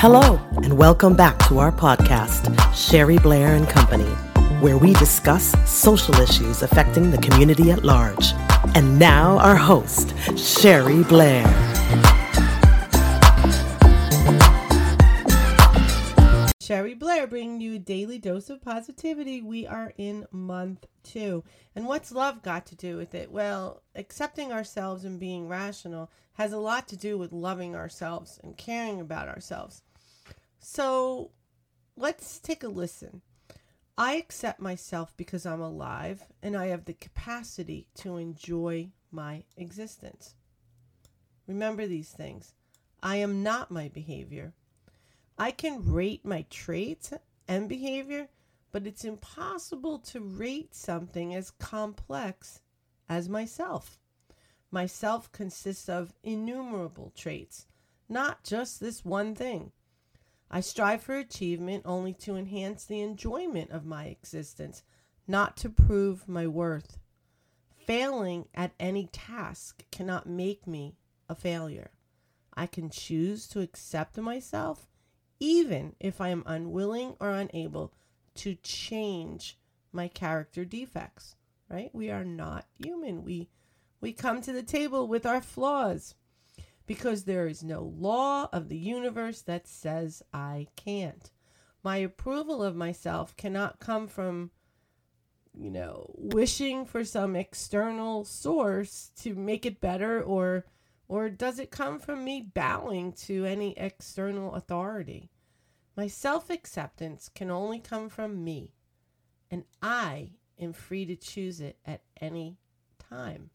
Hello, and welcome back to our podcast, Sherry Blair and Company, where we discuss social issues affecting the community at large. And now, our host, Sherry Blair. Sherry Blair bringing you a daily dose of positivity. We are in month two. And what's love got to do with it? Well, accepting ourselves and being rational has a lot to do with loving ourselves and caring about ourselves. So let's take a listen. I accept myself because I'm alive and I have the capacity to enjoy my existence. Remember these things. I am not my behavior. I can rate my traits and behavior, but it's impossible to rate something as complex as myself. Myself consists of innumerable traits, not just this one thing. I strive for achievement only to enhance the enjoyment of my existence, not to prove my worth. Failing at any task cannot make me a failure. I can choose to accept myself even if I am unwilling or unable to change my character defects, right? We are not human. We we come to the table with our flaws because there is no law of the universe that says I can't. My approval of myself cannot come from you know, wishing for some external source to make it better or or does it come from me bowing to any external authority? My self acceptance can only come from me, and I am free to choose it at any time.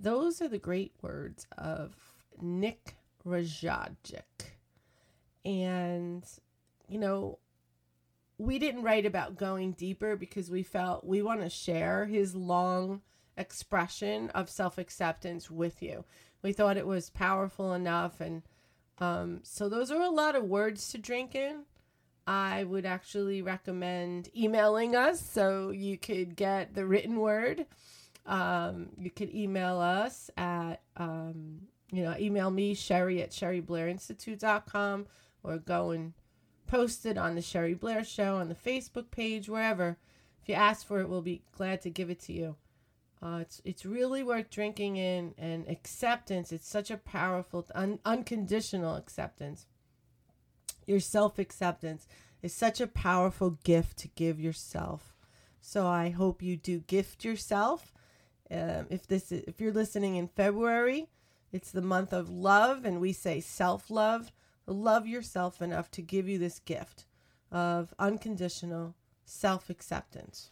Those are the great words of Nick Rajajic. And, you know, we didn't write about going deeper because we felt we want to share his long expression of self acceptance with you. We thought it was powerful enough. And um, so, those are a lot of words to drink in. I would actually recommend emailing us so you could get the written word. Um, you can email us at, um, you know, email me, Sherry at SherryBlairInstitute.com or go and post it on the Sherry Blair Show on the Facebook page, wherever. If you ask for it, we'll be glad to give it to you. Uh, it's it's really worth drinking in and acceptance. It's such a powerful, un- unconditional acceptance. Your self acceptance is such a powerful gift to give yourself. So I hope you do gift yourself. Um, if this is, if you're listening in February, it's the month of love, and we say self love. Love yourself enough to give you this gift of unconditional self acceptance.